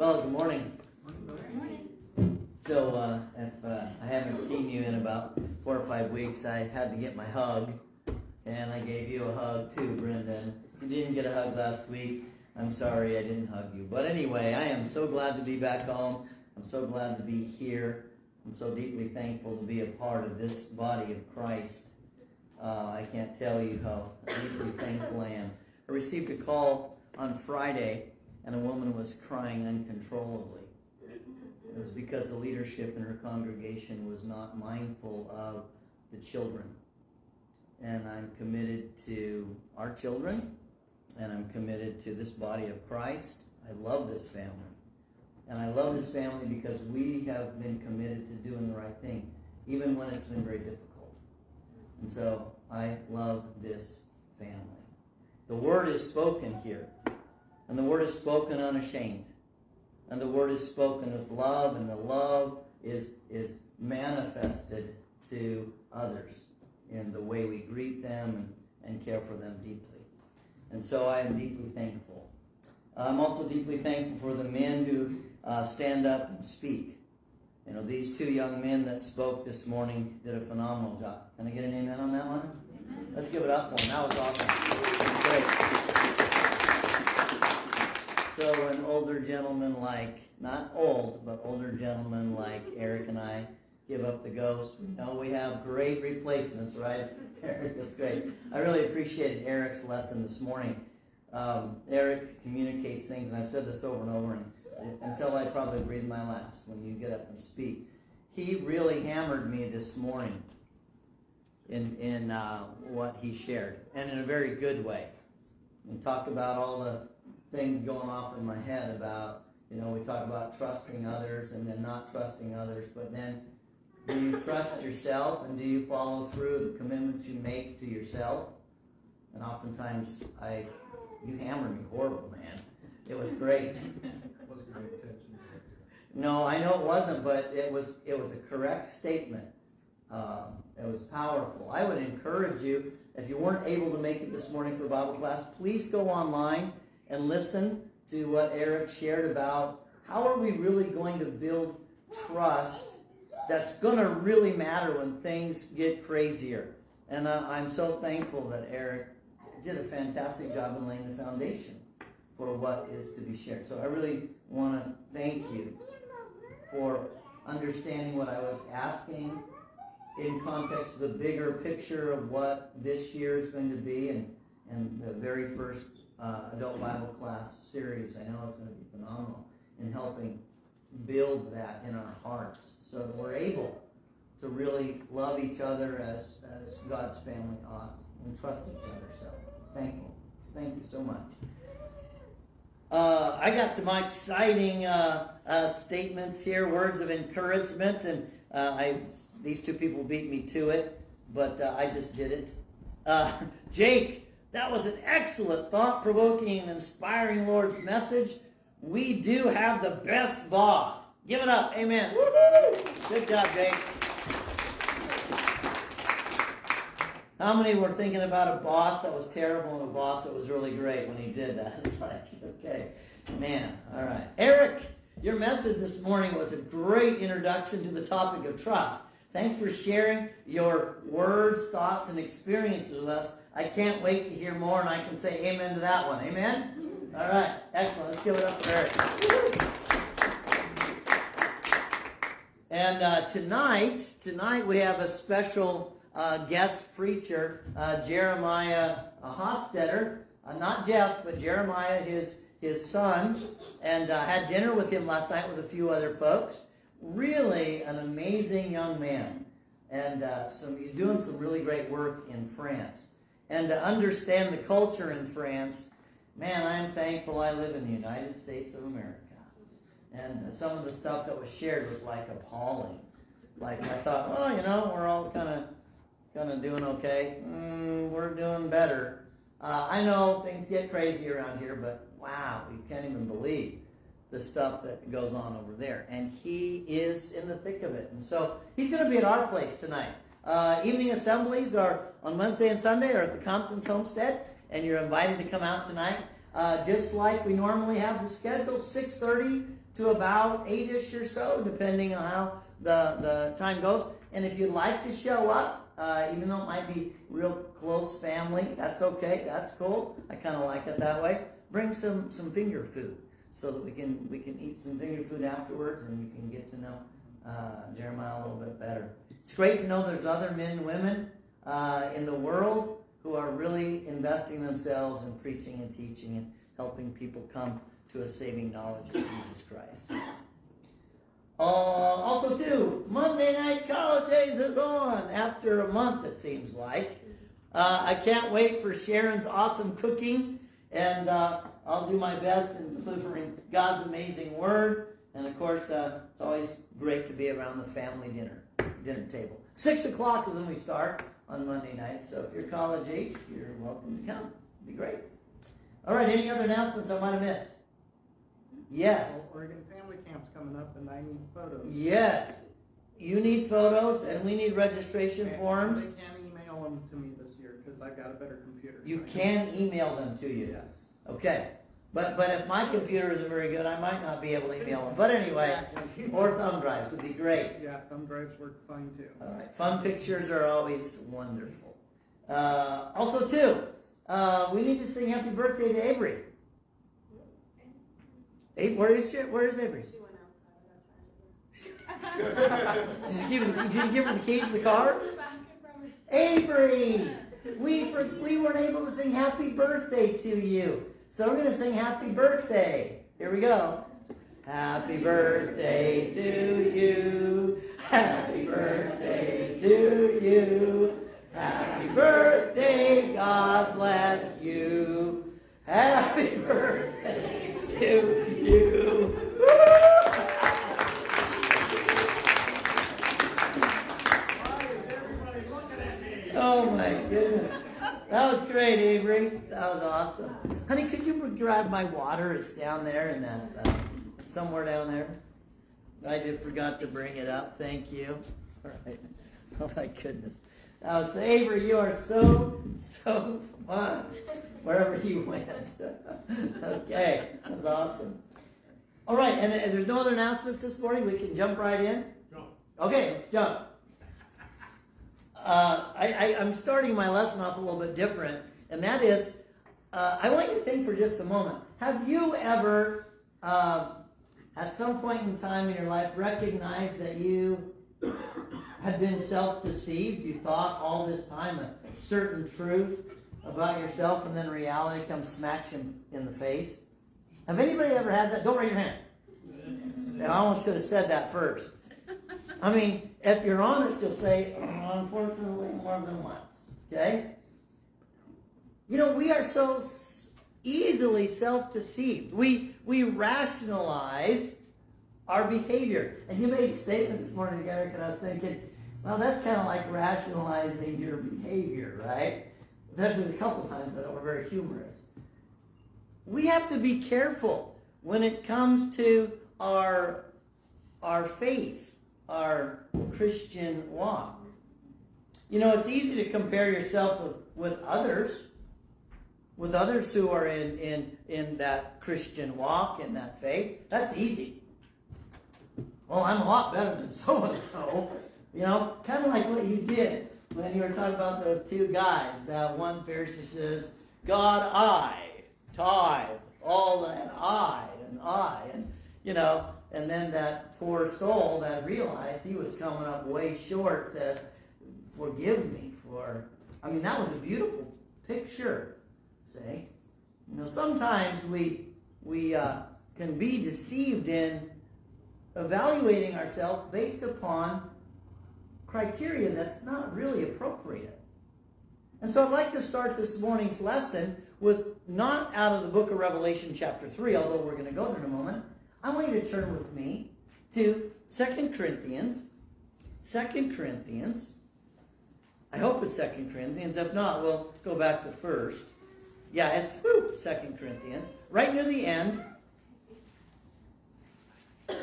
Well, good morning. Good morning. So, uh, if uh, I haven't seen you in about four or five weeks, I had to get my hug, and I gave you a hug too, Brendan. You didn't get a hug last week. I'm sorry I didn't hug you. But anyway, I am so glad to be back home. I'm so glad to be here. I'm so deeply thankful to be a part of this body of Christ. Uh, I can't tell you how deeply thankful I am. I received a call on Friday, and a woman was crying uncontrollably. It was because the leadership in her congregation was not mindful of the children. And I'm committed to our children, and I'm committed to this body of Christ. I love this family. And I love this family because we have been committed to doing the right thing, even when it's been very difficult. And so I love this family. The word is spoken here, and the word is spoken unashamed. And the word is spoken with love, and the love is, is manifested to others in the way we greet them and, and care for them deeply. And so I am deeply thankful. I'm also deeply thankful for the men who uh, stand up and speak. You know, these two young men that spoke this morning did a phenomenal job. Can I get an amen on that one? Let's give it up for them. That was awesome. great. So an older gentleman like, not old, but older gentleman like Eric and I give up the ghost. We know we have great replacements, right? Eric is great. I really appreciated Eric's lesson this morning. Um, Eric communicates things, and I've said this over and over, and until I probably breathe my last when you get up and speak. He really hammered me this morning in, in uh, what he shared, and in a very good way. And talked about all the things going off in my head about, you know, we talk about trusting others and then not trusting others, but then do you trust yourself and do you follow through the commitments you make to yourself? And oftentimes I, you hammered me horrible, man. It was great. No, I know it wasn't, but it was it was a correct statement. Um, it was powerful. I would encourage you, if you weren't able to make it this morning for Bible class, please go online and listen to what Eric shared about how are we really going to build trust that's going to really matter when things get crazier. And uh, I'm so thankful that Eric did a fantastic job in laying the foundation for what is to be shared. So I really want to thank you for understanding what I was asking in context of the bigger picture of what this year is going to be and, and the very first uh, adult Bible class series. I know it's going to be phenomenal in helping build that in our hearts so that we're able to really love each other as, as God's family ought and trust each other. So thankful. Thank you so much. Uh, I got some exciting uh, uh, statements here, words of encouragement, and uh, I these two people beat me to it, but uh, I just did it. Uh, Jake, that was an excellent, thought-provoking, and inspiring Lord's message. We do have the best boss. Give it up. Amen. Woo-hoo! Good job, Jake. How many were thinking about a boss that was terrible and a boss that was really great when he did that? It's like, okay, man, all right. Eric, your message this morning was a great introduction to the topic of trust. Thanks for sharing your words, thoughts, and experiences with us. I can't wait to hear more, and I can say amen to that one. Amen? All right, excellent. Let's give it up for Eric. And uh, tonight, tonight we have a special uh, guest preacher, uh, Jeremiah Hostetter. Uh, not Jeff, but Jeremiah, his, his son. And I had dinner with him last night with a few other folks. Really an amazing young man. And uh, some, he's doing some really great work in France. And to understand the culture in France, man, I'm thankful I live in the United States of America. And some of the stuff that was shared was like appalling. Like I thought, well, you know, we're all kind of kind of doing okay. Mm, we're doing better. Uh, I know things get crazy around here, but wow, you can't even believe the stuff that goes on over there. And he is in the thick of it. And so he's going to be at our place tonight. Uh, evening assemblies are on Wednesday and Sunday are at the Compton's Homestead, and you're invited to come out tonight. Uh, just like we normally have the schedule, 6.30 to about eight-ish or so, depending on how the, the time goes. And if you'd like to show up, uh, even though it might be real close family, that's okay. That's cool. I kind of like it that way. Bring some, some finger food so that we can we can eat some finger food afterwards and you can get to know uh, Jeremiah a little bit better. It's great to know there's other men and women uh, in the world who are really investing themselves in preaching and teaching and helping people come to a saving knowledge of Jesus Christ. Uh, also, too, Monday Night College Days is on after a month, it seems like. Uh, I can't wait for Sharon's awesome cooking, and uh, I'll do my best in delivering God's amazing word. And of course, uh, it's always great to be around the family dinner dinner table. Six o'clock is when we start on Monday night. So if you're college age, you're welcome to come. It'd be great. All right. Any other announcements I might have missed? Yes. Oregon Family Camp's coming up, and I need photos. Yes. You need photos, and we need registration And forms. They can email them to me this year because I've got a better computer. You can email them to you. Yes. Okay. But but if my computer isn't very good, I might not be able to email them. But anyway, Exactly. or thumb drives would be great. Yeah, thumb drives work fine too. All right. Fun pictures are always wonderful. Uh, also, too, uh, we need to sing happy birthday to Avery. Avery, where is she? Where is Avery? She went outside. Did you give her, did you give her the keys to the car? Back in front of Avery, we for, we weren't able to sing happy birthday to you, so we're gonna sing happy birthday. Here we go. Happy birthday to you. Happy birthday to you. Happy birthday, God bless you. Happy birthday to you. Was great, Avery. That was awesome. Honey, could you grab my water? It's down there in that, uh, somewhere down there. I just forgot to bring it up. Thank you. All right. Oh my goodness. That was Avery. You are so so fun. Wherever you went. okay, that was awesome. All right, and, and there's no other announcements this morning. We can jump right in. Okay, let's jump. Uh, I, I'm starting my lesson off a little bit different, and that is, uh, I want you to think for just a moment. Have you ever, uh, at some point in time in your life, recognized that you had been self-deceived? You thought all this time a certain truth about yourself, and then reality comes smacks you in the face. Have anybody ever had that? Don't raise your hand. I almost should have said that first. I mean, if you're honest, you'll say, "Oh, unfortunately, more than once. Okay? You know, we are so easily self-deceived. We we rationalize our behavior. And you made a statement this morning, Eric, and I was thinking, well, that's kind of like rationalizing your behavior, right? There's been a couple times that were very humorous. We have to be careful when it comes to our our faith our Christian walk. You know, it's easy to compare yourself with, with others, with others who are in, in, in that Christian walk, in that faith. That's easy. Well, I'm a lot better than so and so. You know, kind of like what you did when you were talking about those two guys. That one Pharisee says, God, I, tithe, all and I, and I. And, you know, and then that poor soul that realized he was coming up way short says, Forgive me for. I mean, that was a beautiful picture. See? You know, sometimes we, we uh, can be deceived in evaluating ourselves based upon criteria that's not really appropriate. And so I'd like to start this morning's lesson with not out of the book of Revelation, chapter 3, although we're going to go there in a moment. I want you to turn with me to 2 Corinthians. 2 Corinthians. I hope it's 2 Corinthians. If not, we'll go back to first. Yeah, it's 2 Corinthians. Right near the end.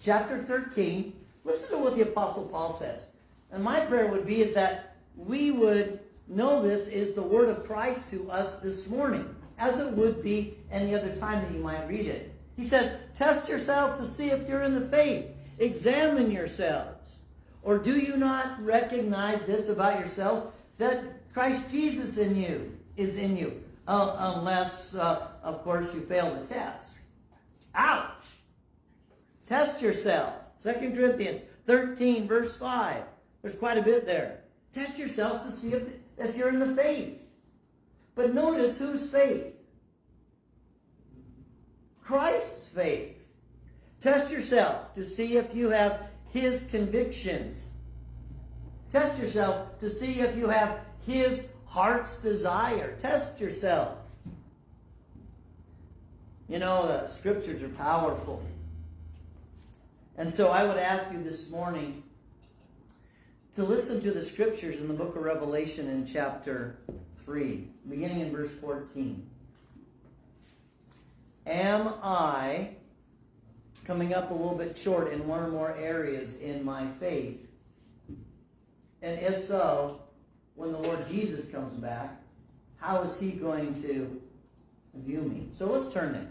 Chapter 13. Listen to what the Apostle Paul says. And my prayer would be is that we would know this is the word of Christ to us this morning, as it would be any other time that you might read it. He says, test yourself to see if you're in the faith. Examine yourselves. Or do you not recognize this about yourselves, that Christ Jesus in you is in you, uh, unless, uh, of course, you fail the test. Ouch! Test yourself. 2 Corinthians 13, verse 5. There's quite a bit there. Test yourselves to see if, if you're in the faith. But notice whose faith? Christ's faith. Test yourself to see if you have his convictions. Test yourself to see if you have his heart's desire. Test yourself. You know, the scriptures are powerful. And so I would ask you this morning to listen to the scriptures in the book of Revelation in chapter 3, beginning in verse 14. Am I coming up a little bit short in one or more areas in my faith? And if so, when the Lord Jesus comes back, how is he going to view me? So let's turn there.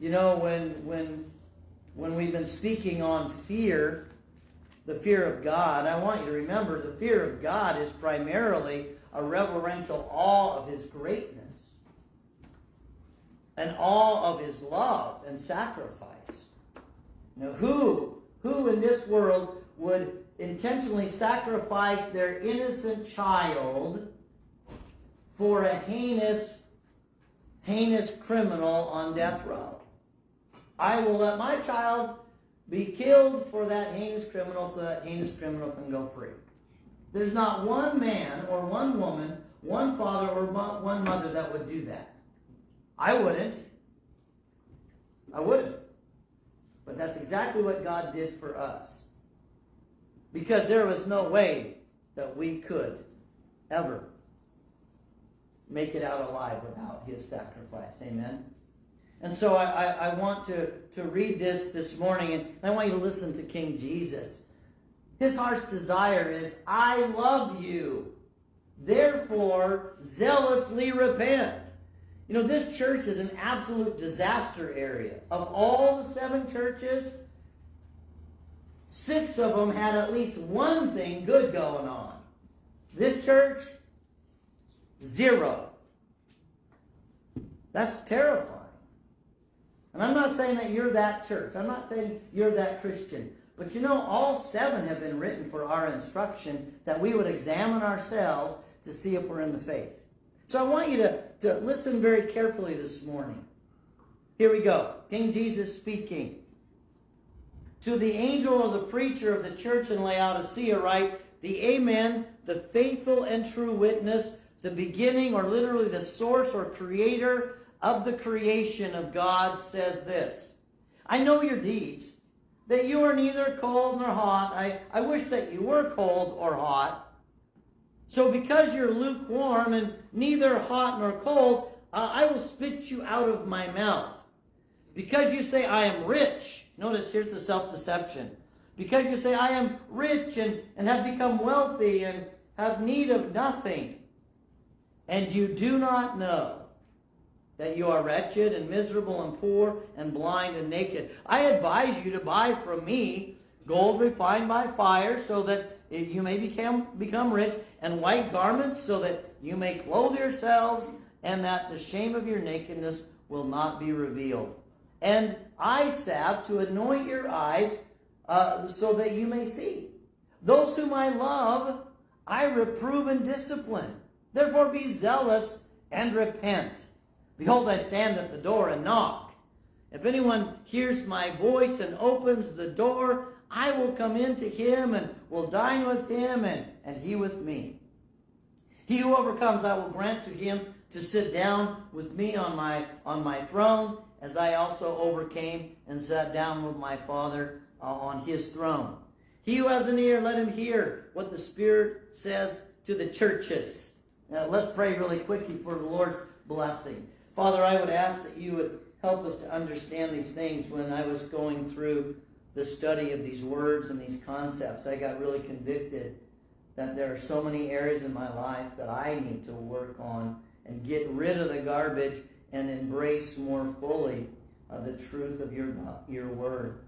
You know, when when when we've been speaking on fear, the fear of God, I want you to remember the fear of God is primarily a reverential awe of his greatness and all of his love and sacrifice. Now, who, who in this world would intentionally sacrifice their innocent child for a heinous, heinous criminal on death row? I will let my child be killed for that heinous criminal so that heinous criminal can go free. There's not one man or one woman, one father or one mother that would do that. I wouldn't. I wouldn't. But that's exactly what God did for us. Because there was no way that we could ever make it out alive without his sacrifice. Amen? And so I, I, I, want to, to read this this morning, and I want you to listen to King Jesus. His heart's desire is, I love you. Therefore, zealously repent. You know, this church is an absolute disaster area. Of all the seven churches, six of them had at least one thing good going on. This church, zero. That's terrifying. And I'm not saying that you're that church. I'm not saying you're that Christian. But you know, all seven have been written for our instruction that we would examine ourselves to see if we're in the faith. So I want you to, to listen very carefully this morning. Here we go. King Jesus speaking. To the angel of the preacher of the church in Laodicea write, the Amen, the faithful and true witness, the beginning or literally the source or creator of the creation of God says this. I know your deeds, that you are neither cold nor hot. I, I wish that you were cold or hot. So because you're lukewarm and neither hot nor cold, uh, I will spit you out of my mouth. Because you say, I am rich. Notice here's the self-deception. Because you say, I am rich and, and have become wealthy and have need of nothing. And you do not know that you are wretched and miserable and poor and blind and naked. I advise you to buy from me gold refined by fire so that you may become, become rich and white garments so that you may clothe yourselves and that the shame of your nakedness will not be revealed. And eye salve to anoint your eyes uh, so that you may see. Those whom I love, I reprove and discipline. Therefore be zealous and repent. Behold, I stand at the door and knock. If anyone hears my voice and opens the door, I will come in to him and will dine with him and, and he with me. He who overcomes, I will grant to him to sit down with me on my, on my throne, as I also overcame and sat down with my Father uh, on his throne. He who has an ear, let him hear what the Spirit says to the churches. Now, let's pray really quickly for the Lord's blessing. Father, I would ask that you would help us to understand these things when I was going through the study of these words and these concepts. I got really convicted that there are so many areas in my life that I need to work on and get rid of the garbage and embrace more fully uh, the truth of your, your word.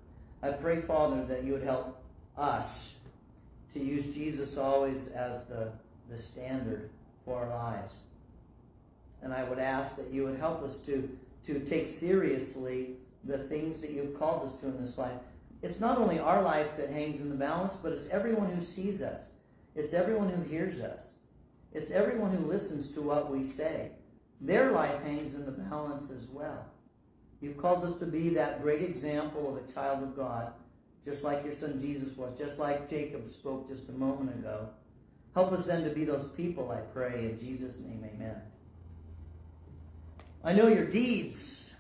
I pray, Father, that you would help us to use Jesus always as the, the standard for our lives. And I would ask that you would help us to, to take seriously the things that you've called us to in this life. It's not only our life that hangs in the balance, but it's everyone who sees us. It's everyone who hears us. It's everyone who listens to what we say. Their life hangs in the balance as well. You've called us to be that great example of a child of God, just like your son Jesus was, just like Jacob spoke just a moment ago. Help us then to be those people, I pray. In Jesus' name, amen. I know your deeds.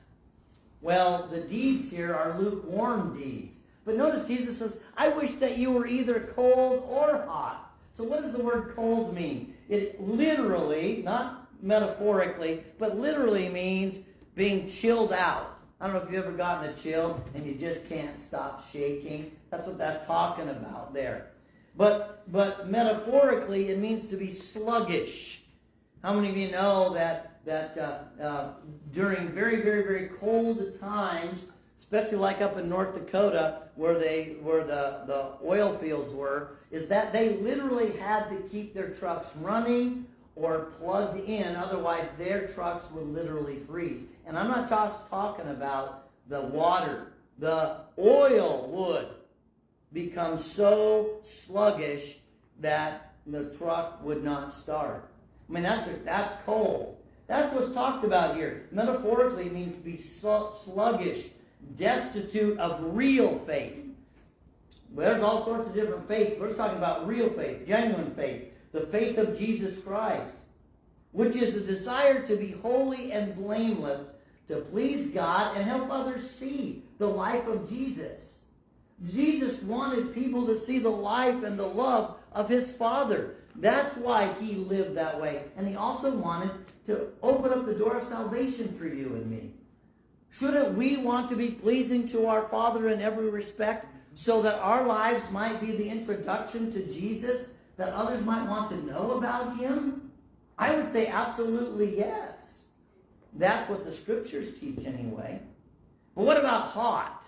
Well, the deeds here are lukewarm deeds. But notice Jesus says, I wish that you were either cold or hot. So what does the word cold mean? It literally, not metaphorically, but literally means being chilled out. I don't know if you've ever gotten a chill and you just can't stop shaking. That's what that's talking about there. But but metaphorically, it means to be sluggish. How many of you know that that uh, uh, during very very very cold times, especially like up in North Dakota where they where the the oil fields were, is that they literally had to keep their trucks running or plugged in, otherwise their trucks would literally freeze. And I'm not just talking about the water. The oil would become so sluggish that the truck would not start. I mean, that's, that's cold. That's what's talked about here. Metaphorically, it means to be sluggish, destitute of real faith. There's all sorts of different faiths. We're just talking about real faith, genuine faith the faith of Jesus Christ, which is a desire to be holy and blameless, to please God and help others see the life of Jesus. Jesus wanted people to see the life and the love of his Father. That's why he lived that way. And he also wanted to open up the door of salvation for you and me. Shouldn't we want to be pleasing to our Father in every respect so that our lives might be the introduction to Jesus that others might want to know about him? I would say absolutely yes. That's what the scriptures teach anyway. But what about hot?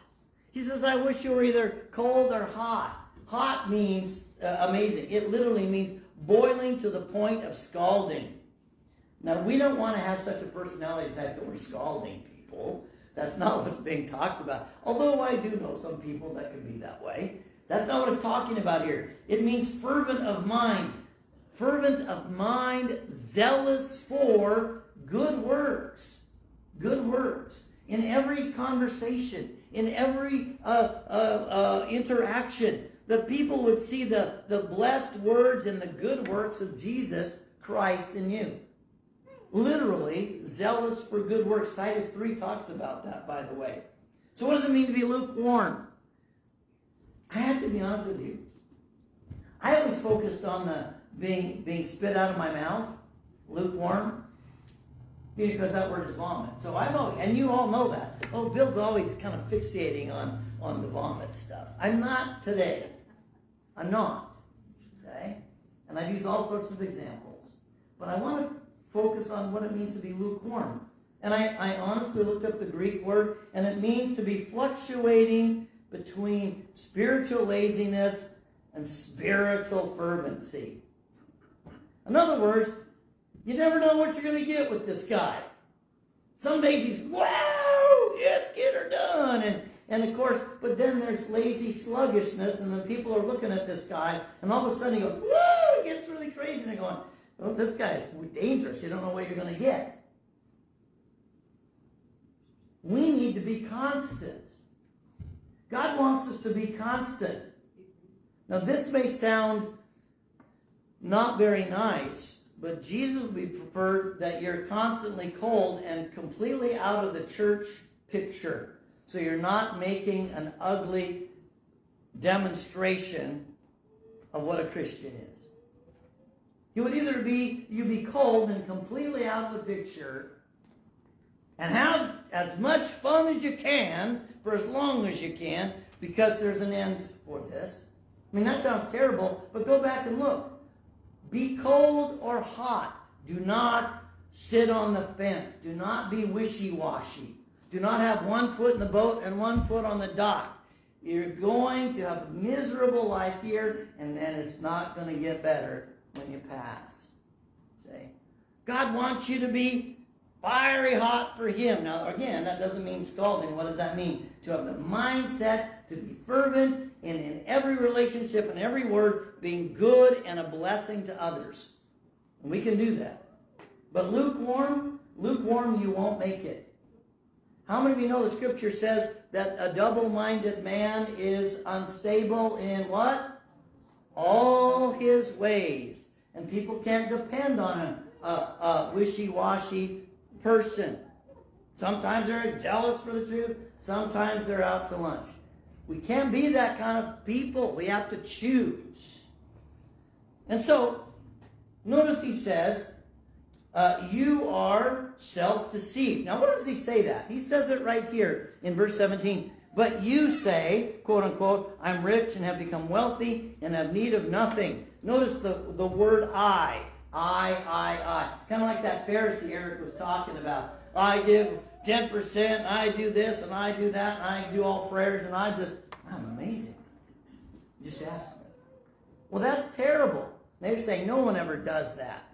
He says, I wish you were either cold or hot. Hot means uh, amazing. It literally means boiling to the point of scalding. Now, we don't want to have such a personality type that we're scalding people. That's not what's being talked about. Although I do know some people that can be that way. That's not what it's talking about here. It means fervent of mind. Fervent of mind, zealous for good works. Good works. In every conversation, in every uh, uh, uh, interaction, the people would see the, the blessed words and the good works of Jesus Christ in you. Literally, zealous for good works. Titus 3 talks about that, by the way. So what does it mean to be lukewarm? I have to be honest with you. I always focused on the being being spit out of my mouth, lukewarm, because that word is vomit. So I know, and you all know that. Oh, Bill's always kind of fixating on on the vomit stuff. I'm not today. I'm not. Okay, and I've used all sorts of examples, but I want to focus on what it means to be lukewarm. And I, I honestly looked up the Greek word, and it means to be fluctuating between spiritual laziness and spiritual fervency. In other words, you never know what you're going to get with this guy. Some days he's, wow, yes, get her done. And, and of course, but then there's lazy sluggishness, and then people are looking at this guy, and all of a sudden he goes, it gets really crazy. And they're going, well, this guy's dangerous. You don't know what you're going to get. We need to be constant. God wants us to be constant. Now, this may sound not very nice, but Jesus would prefer that you're constantly cold and completely out of the church picture. So you're not making an ugly demonstration of what a Christian is. You would either be you be cold and completely out of the picture and have as much fun as you can for as long as you can because there's an end for this. I mean, that sounds terrible, but go back and look. Be cold or hot. Do not sit on the fence. Do not be wishy-washy. Do not have one foot in the boat and one foot on the dock. You're going to have a miserable life here, and then it's not going to get better when you pass. See? God wants you to be fiery hot for Him. Now, again, that doesn't mean scalding. What does that mean? To have the mindset to be fervent and in every relationship and every word being good and a blessing to others. And we can do that. But lukewarm, lukewarm, you won't make it. How many of you know the scripture says that a double-minded man is unstable in what? All his ways. And people can't depend on a, a, a wishy-washy person. Sometimes they're jealous for the truth. Sometimes they're out to lunch. We can't be that kind of people. We have to choose. And so, notice he says, uh, you are self-deceived. Now, what does he say that? He says it right here in verse 17. But you say, quote unquote, I'm rich and have become wealthy and have need of nothing. Notice the, the word I. I, I, I. Kind of like that Pharisee Eric was talking about. I give 10%, I do this and I do that, and I do all prayers, and I just, I'm amazing. Just ask me. Well, that's terrible. They say no one ever does that.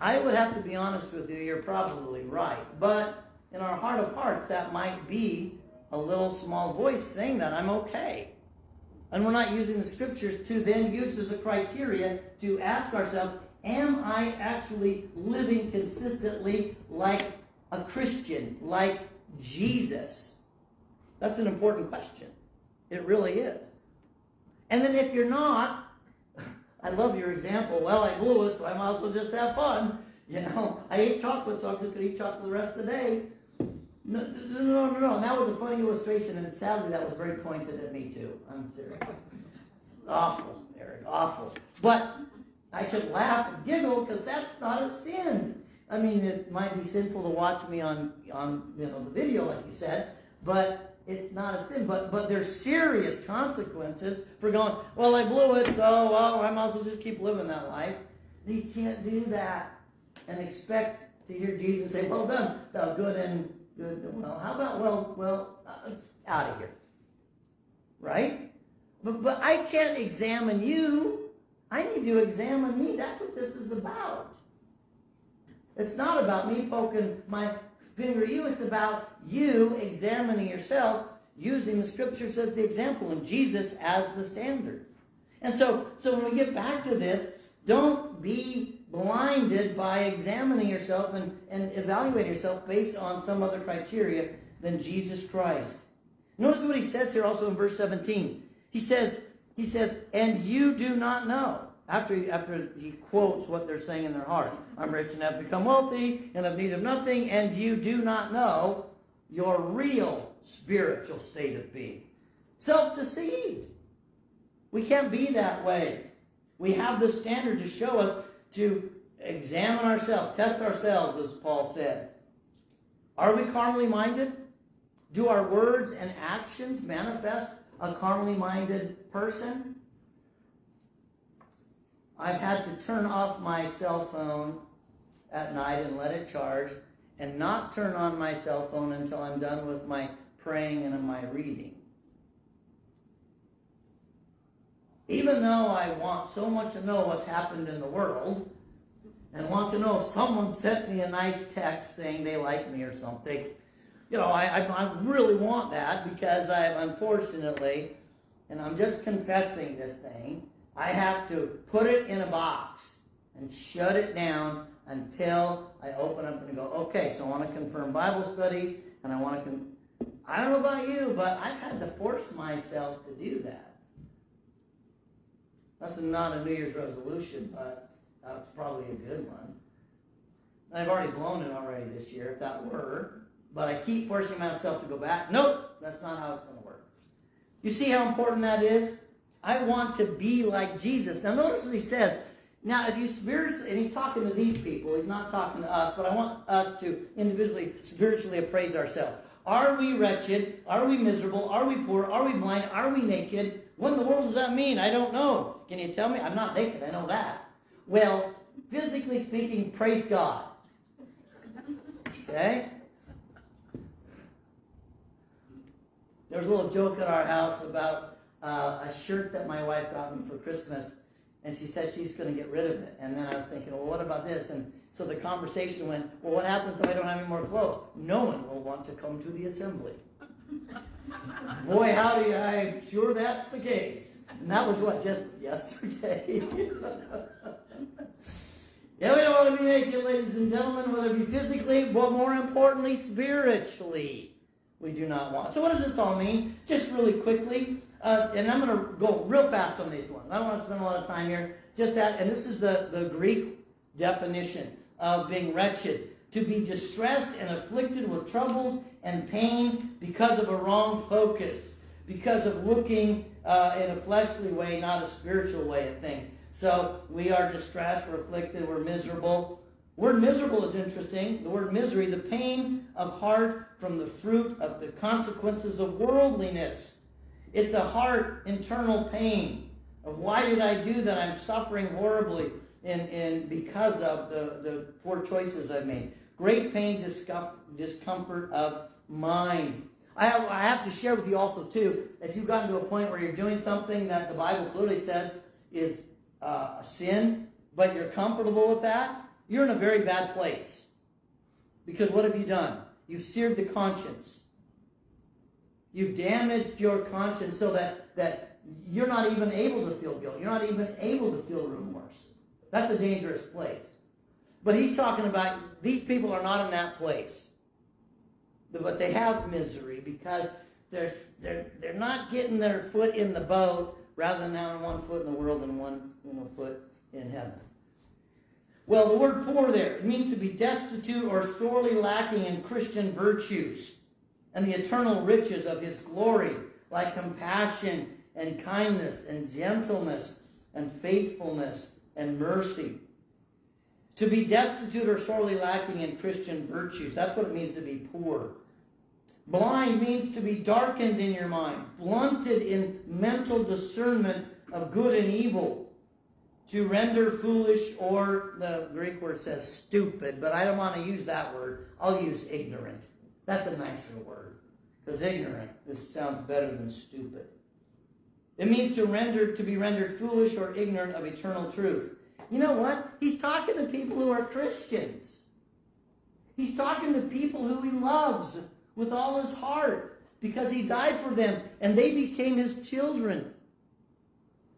I would have to be honest with you, you're probably right. But in our heart of hearts, that might be a little small voice saying that I'm okay. And we're not using the scriptures to then use as a criteria to ask ourselves, am I actually living consistently like a Christian, like Jesus? That's an important question. It really is. And then if you're not, I love your example. Well, I blew it, so I might as well just have fun. You know, I ate chocolate, so I could eat chocolate the rest of the day. No, no, no, no, no. That was a funny illustration, and sadly, that was very pointed at me too. I'm serious. It's awful, Eric, awful. But I could laugh and giggle because that's not a sin. I mean, it might be sinful to watch me on on you know the video, like you said, but it's not a sin, but but there's serious consequences for going, well, I blew it, so well, I might as well just keep living that life. You can't do that and expect to hear Jesus say, well done, thou good and good. Well, how about, well, well, uh, out of here. Right? But, but I can't examine you. I need to examine me. That's what this is about. It's not about me poking my finger at you. It's about you examining yourself using the scriptures as the example and Jesus as the standard. And so, so when we get back to this, don't be blinded by examining yourself and, and evaluating yourself based on some other criteria than Jesus Christ. Notice what he says here also in verse 17. He says, he says, and you do not know. After he, after he quotes what they're saying in their heart. I'm rich and have become wealthy and have need of nothing, and you do not know your real spiritual state of being. Self-deceived. We can't be that way. We have the standard to show us to examine ourselves, test ourselves, as Paul said. Are we carnally minded? Do our words and actions manifest a carnally minded person? I've had to turn off my cell phone at night and let it charge and not turn on my cell phone until I'm done with my praying and my reading. Even though I want so much to know what's happened in the world and want to know if someone sent me a nice text saying they like me or something, you know, I, I, I really want that because I have unfortunately, and I'm just confessing this thing, I have to put it in a box and shut it down until I open up and go, okay, so I want to confirm Bible studies and I want to, con- I don't know about you, but I've had to force myself to do that. That's not a New Year's resolution, but that's probably a good one. I've already blown it already this year, if that were, but I keep forcing myself to go back. Nope, that's not how it's going to work. You see how important that is? I want to be like Jesus. Now notice what he says. Now, if you spiritually, and he's talking to these people, he's not talking to us, but I want us to individually, spiritually appraise ourselves. Are we wretched? Are we miserable? Are we poor? Are we blind? Are we naked? What in the world does that mean? I don't know. Can you tell me? I'm not naked. I know that. Well, physically speaking, praise God. Okay? There was a little joke at our house about uh, a shirt that my wife got me for Christmas, and she said she's going to get rid of it. And then I was thinking, well, what about this? And so the conversation went, well, what happens if I don't have any more clothes? No one will want to come to the assembly. Boy, howdy, I'm sure that's the case. And that was what, just yesterday? yeah, we don't want to be naked, ladies and gentlemen, whether it be physically, but more importantly, spiritually. We do not want. So what does this all mean? Just really quickly, uh, and I'm going to go real fast on these ones. I don't want to spend a lot of time here. Just that, and this is the, the Greek definition of being wretched. To be distressed and afflicted with troubles and pain because of a wrong focus, because of looking uh, in a fleshly way, not a spiritual way of things. So we are distressed, we're afflicted, we're miserable. Word miserable is interesting. The word misery, the pain of heart from the fruit of the consequences of worldliness. It's a heart internal pain of why did I do that? I'm suffering horribly in, in because of the, the poor choices I've made. Great pain, discomfort of mind. I have, I have to share with you also, too, if you've gotten to a point where you're doing something that the Bible clearly says is uh, a sin, but you're comfortable with that, you're in a very bad place. Because what have you done? You've seared the conscience. You've damaged your conscience so that, that you're not even able to feel guilt. You're not even able to feel remorse. That's a dangerous place. But he's talking about these people are not in that place. But they have misery because they're, they're, they're not getting their foot in the boat rather than having one foot in the world and one foot in heaven. Well, the word poor there, means to be destitute or sorely lacking in Christian virtues and the eternal riches of his glory, like compassion and kindness and gentleness and faithfulness and mercy. To be destitute or sorely lacking in Christian virtues. That's what it means to be poor. Blind means to be darkened in your mind, blunted in mental discernment of good and evil. To render foolish, or the Greek word says stupid, but I don't want to use that word. I'll use ignorant. That's a nicer word. Because ignorant, this sounds better than stupid. It means to render to be rendered foolish or ignorant of eternal truth. You know what? He's talking to people who are Christians. He's talking to people who he loves with all his heart because he died for them and they became his children.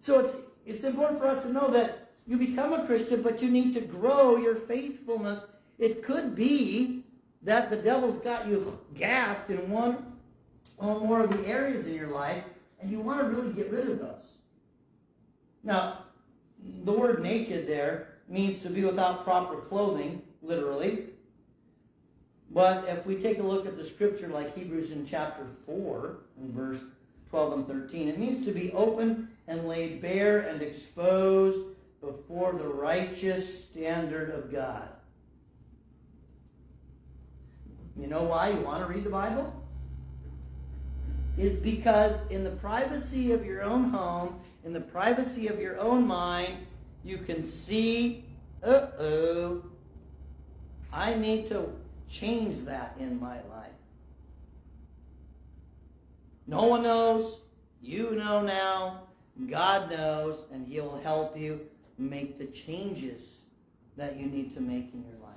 So it's it's important for us to know that you become a Christian, but you need to grow your faithfulness. It could be that the devil's got you gaffed in one or more of the areas in your life, and you want to really get rid of those. Now, the word naked there means to be without proper clothing, literally. But if we take a look at the scripture like Hebrews in chapter 4, in verse 12 and 13, it means to be open and laid bare and exposed before the righteous standard of God. You know why you want to read the Bible? Is because in the privacy of your own home, in the privacy of your own mind, you can see, uh-oh, I need to change that in my life. No one knows. You know now. God knows, and He'll help you make the changes that you need to make in your life.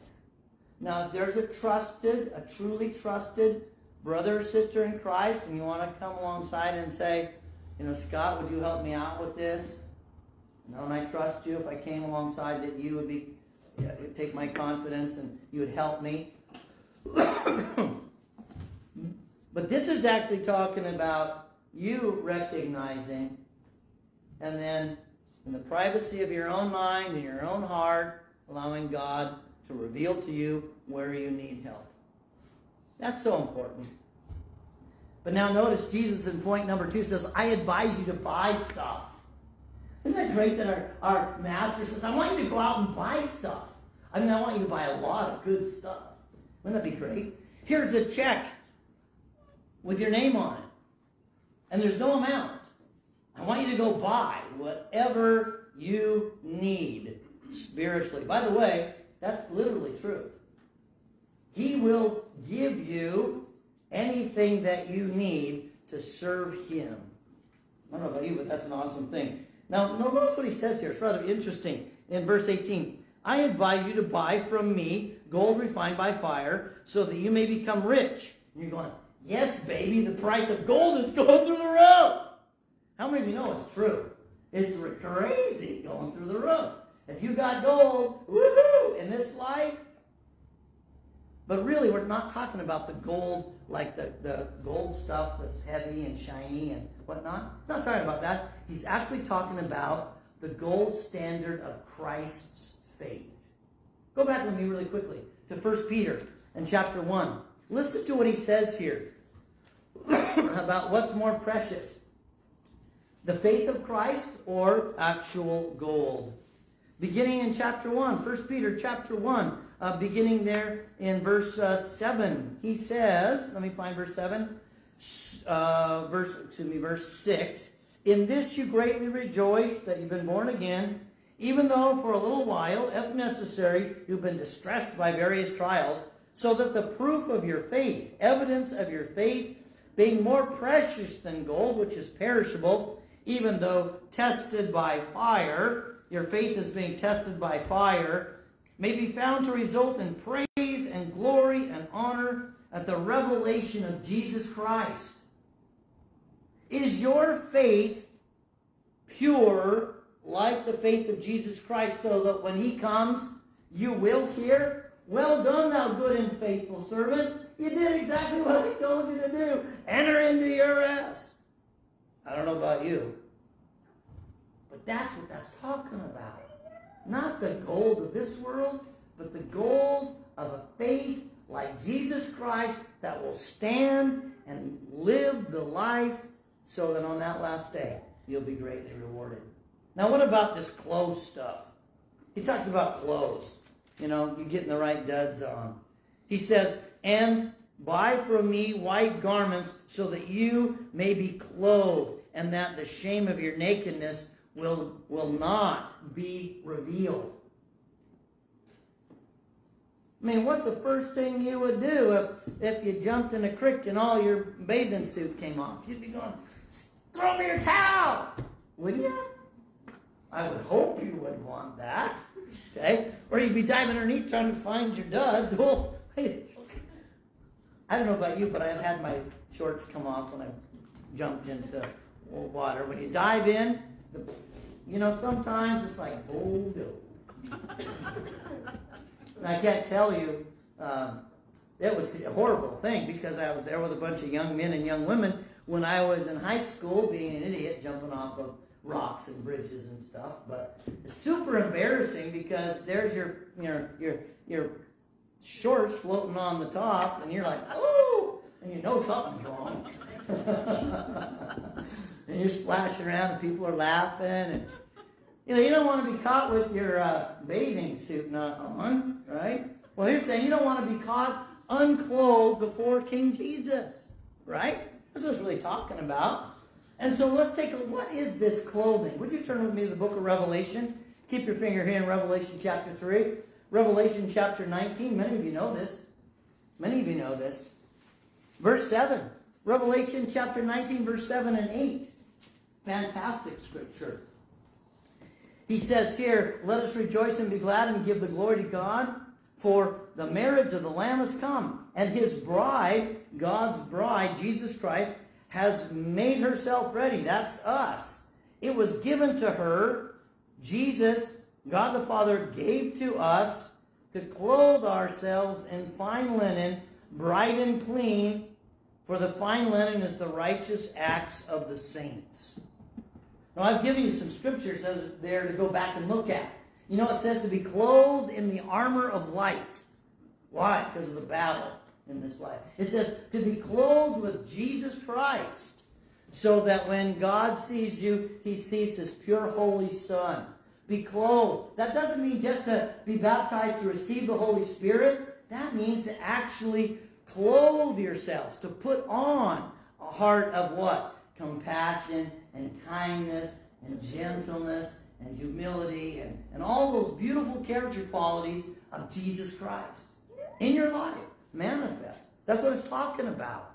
Now, if there's a trusted, a truly trusted brother or sister in Christ, and you want to come alongside and say, you know, Scott, would you help me out with this? And I trust you if I came alongside that you would be, take my confidence and you would help me. But this is actually talking about you recognizing and then in the privacy of your own mind and your own heart, allowing God to reveal to you where you need help. That's so important. But now notice Jesus in point number two says, I advise you to buy stuff. Isn't that great that our, our master says, I want you to go out and buy stuff. I mean, I want you to buy a lot of good stuff. Wouldn't that be great? Here's a check with your name on it. And there's no amount. I want you to go buy whatever you need spiritually. By the way, that's literally true. He will give you anything that you need to serve Him. I don't know about you, but that's an awesome thing. Now, notice what he says here. It's rather interesting. In verse 18, I advise you to buy from me gold refined by fire so that you may become rich. And you're going, yes, baby, the price of gold is going through the roof. How many of you know it's true? It's crazy going through the roof. If you got gold, woohoo, in this life. But really, we're not talking about the gold, like the, the gold stuff that's heavy and shiny and whatnot. He's not talking about that. He's actually talking about the gold standard of Christ's faith. Go back with me really quickly to 1 Peter and chapter 1. Listen to what he says here about what's more precious the faith of Christ or actual gold. Beginning in chapter 1, 1 Peter chapter 1, uh, beginning there in verse uh, 7. He says, let me find verse 7, uh, verse, excuse me, verse 6. In this you greatly rejoice that you've been born again, even though for a little while, if necessary, you've been distressed by various trials, so that the proof of your faith, evidence of your faith, being more precious than gold, which is perishable, even though tested by fire, your faith is being tested by fire, may be found to result in praise and glory and honor at the revelation of Jesus Christ. Is your faith pure like the faith of Jesus Christ, so that when he comes, you will hear, Well done, thou good and faithful servant. You did exactly what I told you to do. Enter into your rest. I don't know about you, but that's what that's talking about. Not the gold of this world, but the gold of a faith like Jesus Christ that will stand and live the life so that on that last day you'll be greatly rewarded. Now, what about this clothes stuff? He talks about clothes. You know, you're getting the right duds on. He says, and buy from me white garments so that you may be clothed and that the shame of your nakedness will, will not be revealed. I mean, what's the first thing you would do if, if you jumped in a creek and all your bathing suit came off? You'd be going, throw me your towel, wouldn't you? I would hope you would want that. Okay? Or you'd be diving underneath trying to find your duds. Well. I don't know about you, but I've had my shorts come off when I jumped into water. When you dive in, the, you know, sometimes it's like, oh no. and I can't tell you, um, it was a horrible thing because I was there with a bunch of young men and young women when I was in high school being an idiot jumping off of rocks and bridges and stuff. But it's super embarrassing because there's your your your your shorts floating on the top, and you're like, oh, and you know something's wrong. and you're splashing around, and people are laughing, and you know you don't want to be caught with your uh, bathing suit not on, right? Well, here's saying you don't want to be caught unclothed before King Jesus, right? That's what it's really talking about. And so let's take a what is this clothing? Would you turn with me to the book of Revelation? Keep your finger here in Revelation chapter 3. Revelation chapter 19. Many of you know this. Many of you know this. Verse 7. Revelation chapter 19, verse 7 and 8. Fantastic scripture. He says here, Let us rejoice and be glad and give the glory to God, for the marriage of the Lamb has come, and his bride, God's bride, Jesus Christ, has made herself ready. That's us. It was given to her. Jesus, God the Father, gave to us to clothe ourselves in fine linen, bright and clean, for the fine linen is the righteous acts of the saints. Now, I've given you some scriptures there to go back and look at. You know, it says to be clothed in the armor of light. Why? Because of the battle in this life. It says to be clothed with Jesus Christ so that when God sees you, he sees his pure holy son. Be clothed. That doesn't mean just to be baptized to receive the Holy Spirit. That means to actually clothe yourselves, to put on a heart of what? Compassion and kindness and gentleness and humility and, and all those beautiful character qualities of Jesus Christ in your life. Manifest. That's what it's talking about.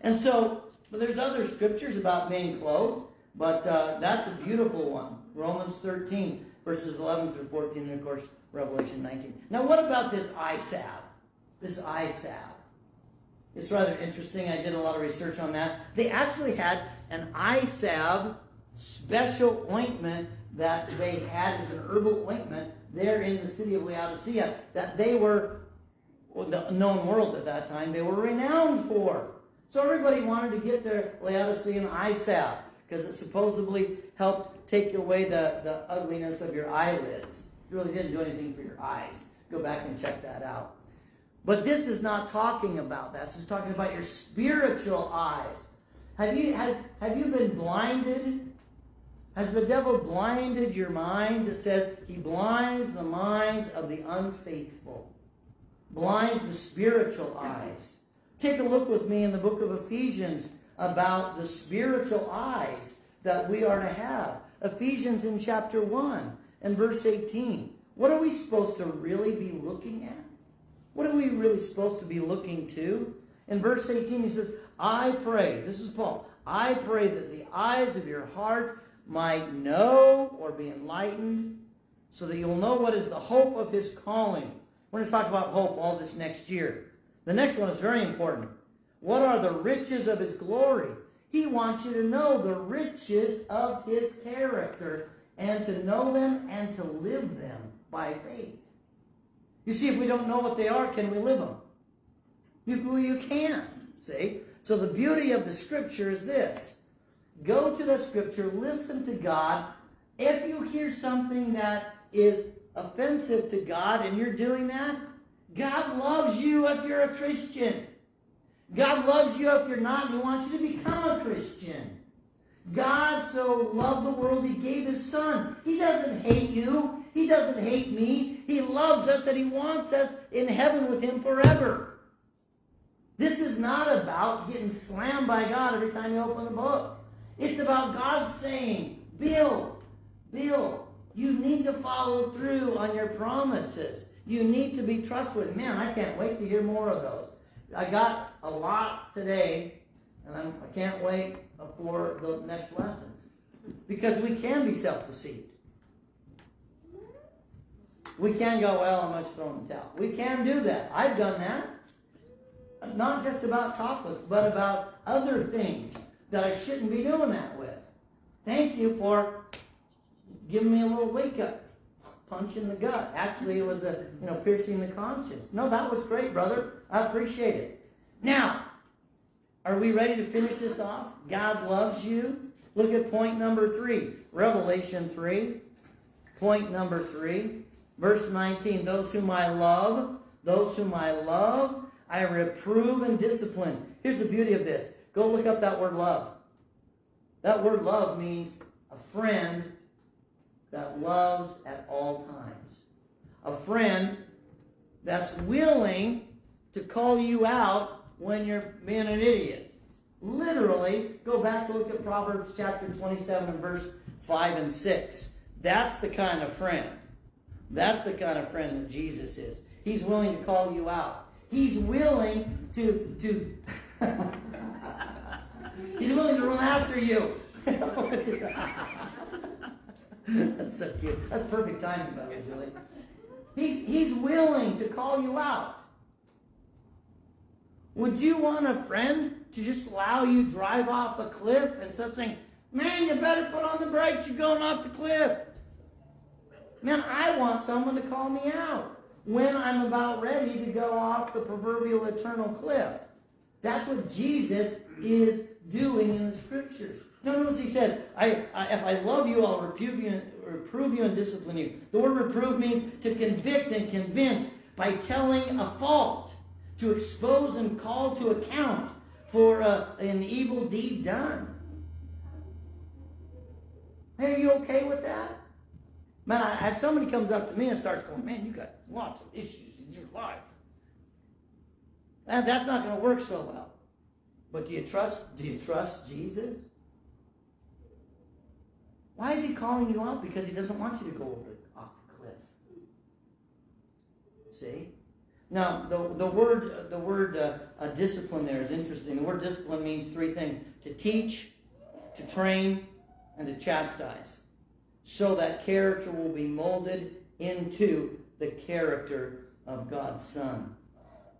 And so, but there's other scriptures about being clothed, but uh, that's a beautiful one. Romans 13, verses 11 through 14, and of course, Revelation 19. Now, what about this salve? This salve. It's rather interesting. I did a lot of research on that. They actually had an salve special ointment that they had as an herbal ointment there in the city of Laodicea that they were, the known world at that time, they were renowned for. So everybody wanted to get their Laodicean eye salve because it supposedly helped take away the, the ugliness of your eyelids. It really didn't do anything for your eyes. Go back and check that out. But this is not talking about that. This is talking about your spiritual eyes. Have you, have, have you been blinded? Has the devil blinded your minds? It says he blinds the minds of the unfaithful, blinds the spiritual eyes. Take a look with me in the book of Ephesians about the spiritual eyes that we are to have. Ephesians in chapter 1 and verse 18. What are we supposed to really be looking at? What are we really supposed to be looking to? In verse 18, he says, I pray, this is Paul, I pray that the eyes of your heart might know or be enlightened so that you'll know what is the hope of his calling. We're going to talk about hope all this next year. The next one is very important. What are the riches of his glory? He wants you to know the riches of his character and to know them and to live them by faith. You see, if we don't know what they are, can we live them? You, you can't, see? So the beauty of the scripture is this. Go to the scripture, listen to God. If you hear something that is offensive to God and you're doing that, God loves you if you're a Christian. God loves you if you're not, he wants you to become a Christian. God so loved the world, he gave his son. He doesn't hate you. He doesn't hate me. He loves us and he wants us in heaven with him forever. This is not about getting slammed by God every time you open the book. It's about God saying, Bill, Bill, you need to follow through on your promises. You need to be trustworthy. Man, I can't wait to hear more of those. I got a lot today, and I'm, I can not wait for the next lessons. Because we can be self-deceived. We can go, well, I must throw in the towel. We can do that. I've done that. Not just about chocolates, but about other things that I shouldn't be doing that with. Thank you for giving me a little wake-up punch in the gut. Actually, it was a, you know, piercing the conscience. No, that was great, brother. I appreciate it. Now, are we ready to finish this off? God loves you. Look at point number three. Revelation 3. Point number three. Verse 19. Those whom I love, those whom I love, I reprove and discipline. Here's the beauty of this. Go look up that word love. That word love means a friend that loves at all times. A friend that's willing to call you out when you're being an idiot. Literally, go back to look at Proverbs chapter 27 and verse 5 and 6. That's the kind of friend. That's the kind of friend that Jesus is. He's willing to call you out. He's willing to, to He's willing to run after you. That's so cute. That's perfect timing, by the way, Julie. He's, he's willing to call you out. Would you want a friend to just allow you drive off a cliff and start saying, man, you better put on the brakes, you're going off the cliff. Man, I want someone to call me out when I'm about ready to go off the proverbial eternal cliff. That's what Jesus is doing in the scriptures. No, notice he says, I, I, if I love you, I'll reprove you, reprove you and discipline you. The word reprove means to convict and convince by telling a fault, to expose and call to account for an evil deed done. Hey, are you okay with that? Man, I, if somebody comes up to me and starts going, man, you got lots of issues in your life. And that's not going to work so well. But do you trust, do you trust Jesus? Why is he calling you out? Because he doesn't want you to go over off the cliff. See? Now, the, the word, the word uh, uh, discipline there is interesting. The word discipline means three things to teach, to train, and to chastise. So that character will be molded into the character of God's Son.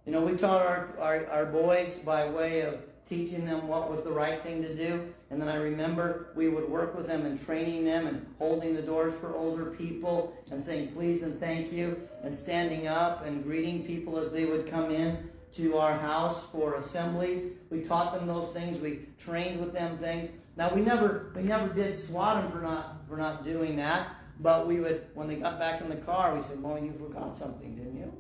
You know, we taught our, our, our boys by way of teaching them what was the right thing to do. And then I remember we would work with them and training them and holding the doors for older people and saying please and thank you and standing up and greeting people as they would come in to our house for assemblies. We taught them those things. We trained with them things. Now we never we never did swat them for not for not doing that. But we would when they got back in the car, we said, "Well, you forgot something, didn't you?"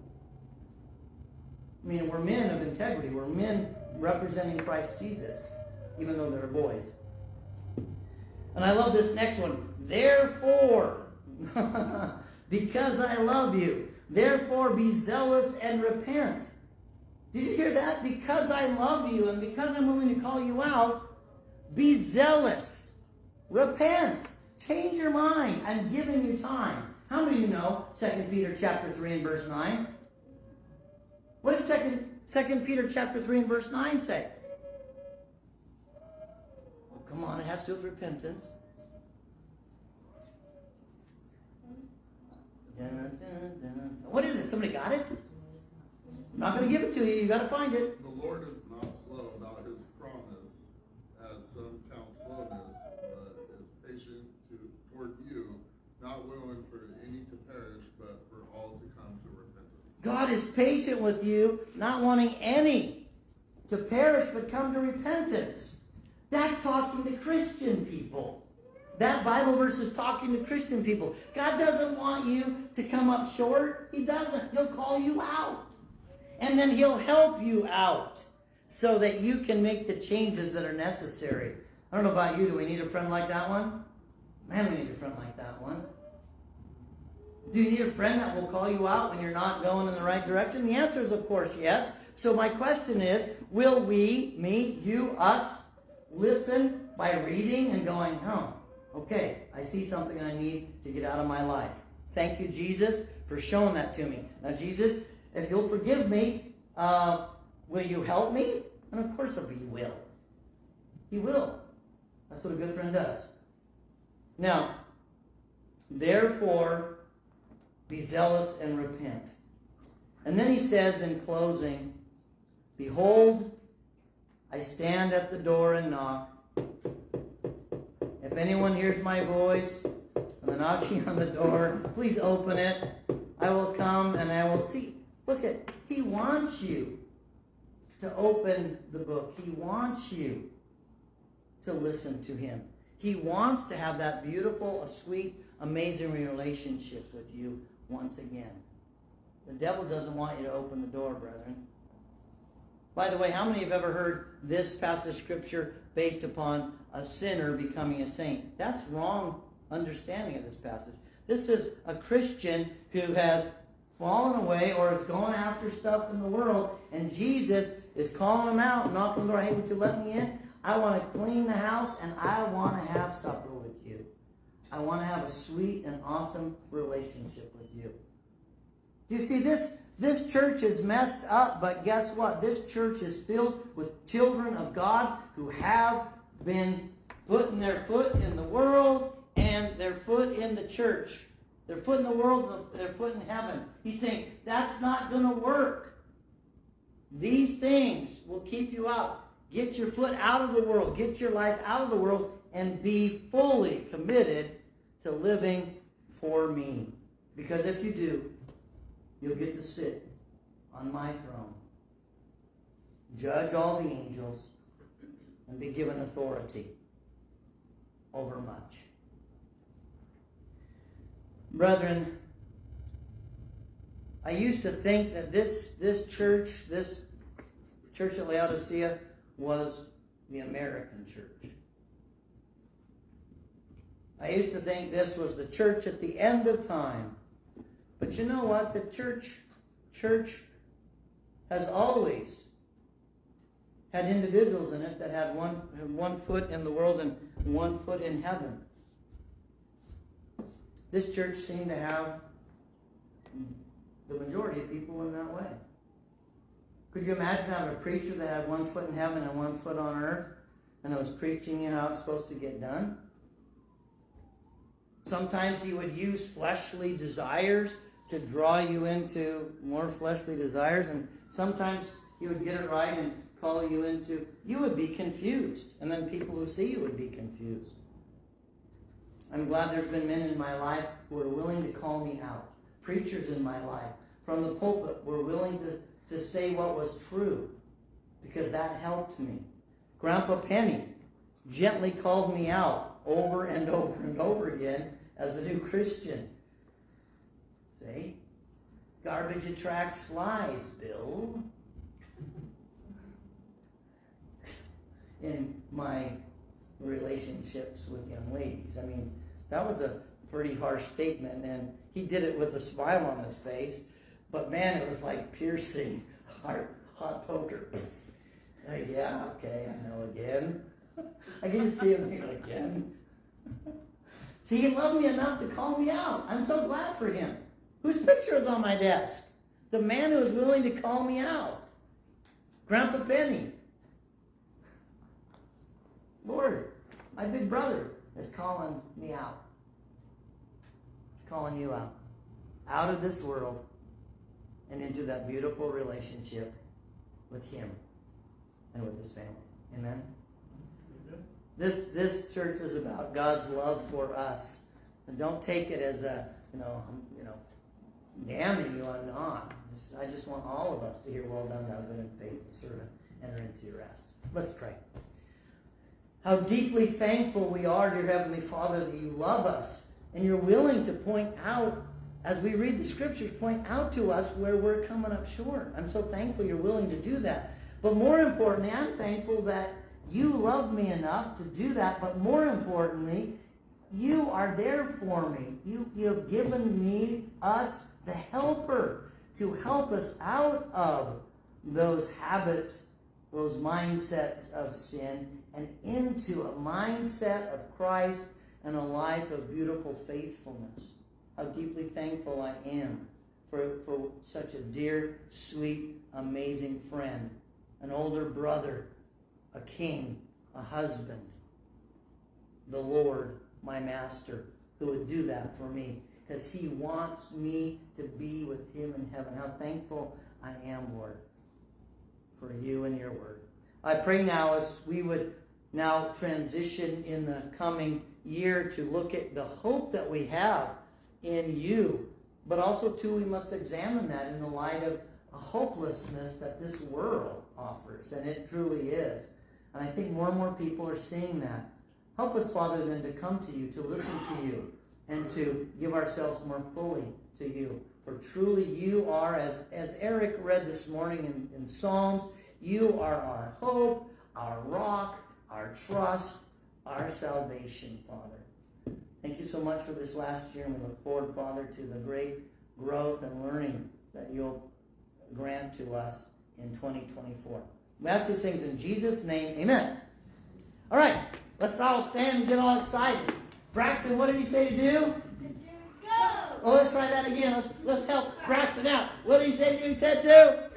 I mean, we're men of integrity. We're men representing Christ Jesus, even though they're boys. And I love this next one. Therefore, because I love you, therefore be zealous and repent. Did you hear that? Because I love you and because I'm willing to call you out, be zealous. Repent. Change your mind. I'm giving you time. How many of you know 2 Peter chapter 3 and verse 9? What does 2, 2 Peter chapter 3 and verse 9 say? Come on, it has to do with repentance. Dun, dun, dun. What is it? Somebody got it? I'm not going to give it to you. You got to find it. The Lord is not slow about his promise, as some count slowness, but is patient to, toward you, not willing for any to perish, but for all to come to repentance. God is patient with you, not wanting any to perish but come to repentance. That's talking to Christian people. That Bible verse is talking to Christian people. God doesn't want you to come up short. He doesn't. He'll call you out. And then he'll help you out so that you can make the changes that are necessary. I don't know about you. Do we need a friend like that one? Man, we need a friend like that one. Do you need a friend that will call you out when you're not going in the right direction? The answer is, of course, yes. So my question is, will we, me, you, us, listen by reading and going, oh, okay, I see something I need to get out of my life. Thank you, Jesus, for showing that to me. Now, Jesus, if you'll forgive me, uh, will you help me? And of course he will. He will. That's what a good friend does. Now, therefore, be zealous and repent. And then he says in closing, Behold, I stand at the door and knock. If anyone hears my voice and the knocking on the door, please open it. I will come and I will see. Look at, he wants you to open the book. He wants you to listen to him. He wants to have that beautiful, a sweet, amazing relationship with you once again. The devil doesn't want you to open the door, brethren. By the way, how many have ever heard this passage of scripture based upon a sinner becoming a saint? That's wrong understanding of this passage. This is a Christian who has fallen away or is going after stuff in the world, and Jesus is calling him out, knocking on the door, hey, would you let me in? I want to clean the house and I want to have supper with you. I want to have a sweet and awesome relationship with you. Do you see, this, this church is messed up, but guess what? This church is filled with children of God who have been putting their foot in the world and their foot in the church. Their foot in the world, their foot in heaven. He's saying, that's not going to work. These things will keep you out. Get your foot out of the world. Get your life out of the world and be fully committed to living for me. Because if you do, you'll get to sit on my throne, judge all the angels, and be given authority over much. Brethren, I used to think that this, this church, this church at Laodicea, was the American church. I used to think this was the church at the end of time. But you know what? The church, church has always had individuals in it that had one, one foot in the world and one foot in heaven. This church seemed to have the majority of people in that way. Could you imagine having a preacher that had one foot in heaven and one foot on earth and was preaching you how it's supposed to get done? Sometimes he would use fleshly desires to draw you into more fleshly desires, and sometimes he would get it right and call you into, you would be confused. And then people who see you would be confused. I'm glad there's been men in my life who are willing to call me out. Preachers in my life from the pulpit were willing to, to say what was true because that helped me. Grandpa Penny gently called me out over and over and over again as a new Christian. See? Garbage attracts flies, Bill. In my relationships with young ladies. I mean, that was a pretty harsh statement, and he did it with a smile on his face. But man, it was like piercing, hot, hot poker. Uh, yeah, okay, I know again. I can just see him here again. see, he loved me enough to call me out. I'm so glad for him. Whose picture is on my desk? The man who was willing to call me out. Grandpa Penny. Lord, my big brother is calling me out. Calling you out. Out of this world and into that beautiful relationship with him and with his family. Amen. This this church is about God's love for us. And don't take it as a, you know, I'm, damning you. I'm not. I just want all of us to hear, well done, thou good and faithful servant. Enter into your rest. Let's pray. How deeply thankful we are, dear Heavenly Father, that you love us and you're willing to point out, as we read the scriptures, point out to us where we're coming up short. I'm so thankful you're willing to do that. But more importantly, I'm thankful that you love me enough to do that. But more importantly, you are there for me. You, you have given me, us, the helper to help us out of those habits, those mindsets of sin, and into a mindset of Christ and a life of beautiful faithfulness. How deeply thankful I am for, for such a dear, sweet, amazing friend, an older brother, a king, a husband, the Lord, my master, who would do that for me because he wants me to be with him in heaven. How thankful I am, Lord, for you and your word. I pray now as we would now transition in the coming year to look at the hope that we have in you, but also too we must examine that in the light of a hopelessness that this world offers, and it truly is. And I think more and more people are seeing that. Help us, Father, then to come to you, to listen to you, and to give ourselves more fully to you. For truly you are, as, as Eric read this morning in, in Psalms, you are our hope, our rock, our trust, our salvation, Father. Thank you so much for this last year, and we look forward, Father, to the great growth and learning that you'll grant to us in 2024. We ask these things in Jesus' name. Amen. All right, let's all stand and get all excited. Braxton, what did he say to do? Go! Oh, let's try that again. Let's let's help Braxton out. What did he say to do? He said to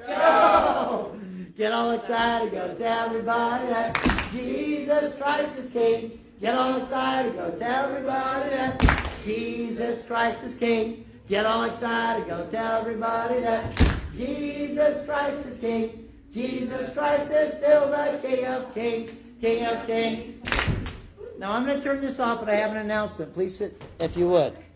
go. Get all excited. Go tell everybody that Jesus Christ is King. Get all excited. Go tell everybody that Jesus Christ is King. Get all excited. Go tell everybody that Jesus Christ is King. Jesus Christ is still the King of Kings. King of Kings. Now I'm going to turn this off, and I have an announcement. Please sit, if you would.